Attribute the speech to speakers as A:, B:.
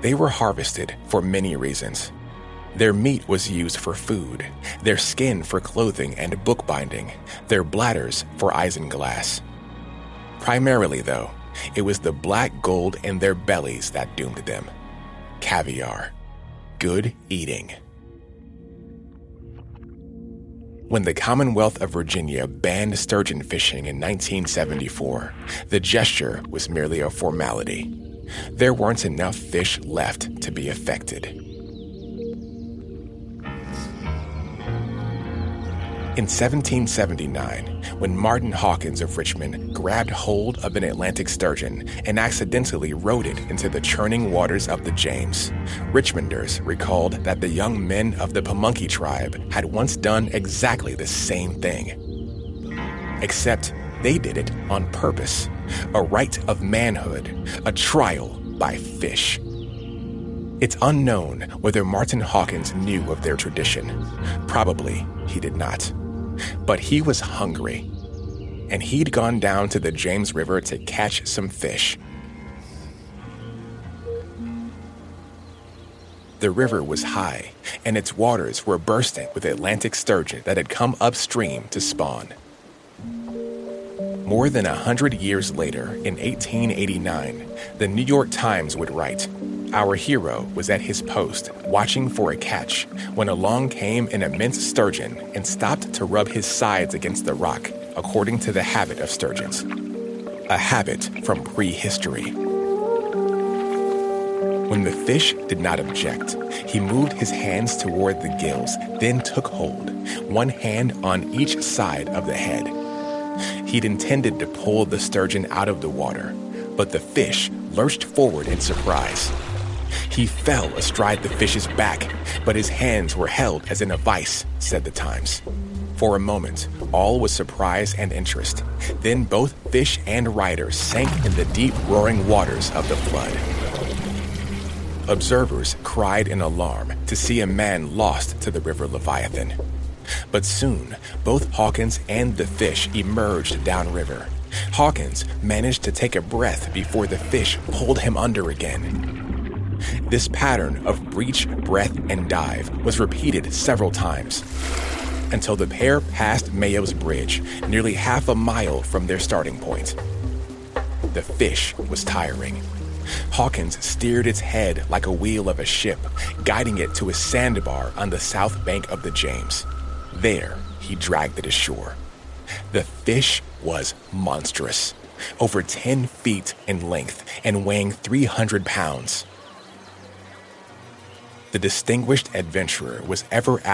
A: They were harvested for many reasons. Their meat was used for food, their skin for clothing and bookbinding, their bladders for isinglass. Primarily, though, it was the black gold in their bellies that doomed them caviar. Good eating. When the Commonwealth of Virginia banned sturgeon fishing in 1974, the gesture was merely a formality. There weren't enough fish left to be affected. In 1779, when Martin Hawkins of Richmond grabbed hold of an Atlantic sturgeon and accidentally rode it into the churning waters of the James, Richmonders recalled that the young men of the Pamunkey tribe had once done exactly the same thing. Except they did it on purpose a rite of manhood, a trial by fish. It's unknown whether Martin Hawkins knew of their tradition. Probably he did not. But he was hungry, and he'd gone down to the James River to catch some fish. The river was high, and its waters were bursting with Atlantic sturgeon that had come upstream to spawn. More than a hundred years later, in 1889, the New York Times would write Our hero was at his post, watching for a catch, when along came an immense sturgeon and stopped to rub his sides against the rock, according to the habit of sturgeons. A habit from prehistory. When the fish did not object, he moved his hands toward the gills, then took hold, one hand on each side of the head. He'd intended to pull the sturgeon out of the water, but the fish lurched forward in surprise. He fell astride the fish's back, but his hands were held as in a vice, said the Times. For a moment, all was surprise and interest. Then both fish and rider sank in the deep, roaring waters of the flood. Observers cried in alarm to see a man lost to the river Leviathan. But soon, both Hawkins and the fish emerged downriver. Hawkins managed to take a breath before the fish pulled him under again. This pattern of breach, breath, and dive was repeated several times until the pair passed Mayo's Bridge, nearly half a mile from their starting point. The fish was tiring. Hawkins steered its head like a wheel of a ship, guiding it to a sandbar on the south bank of the James. There, he dragged it ashore. The fish was monstrous, over 10 feet in length and weighing 300 pounds. The distinguished adventurer was ever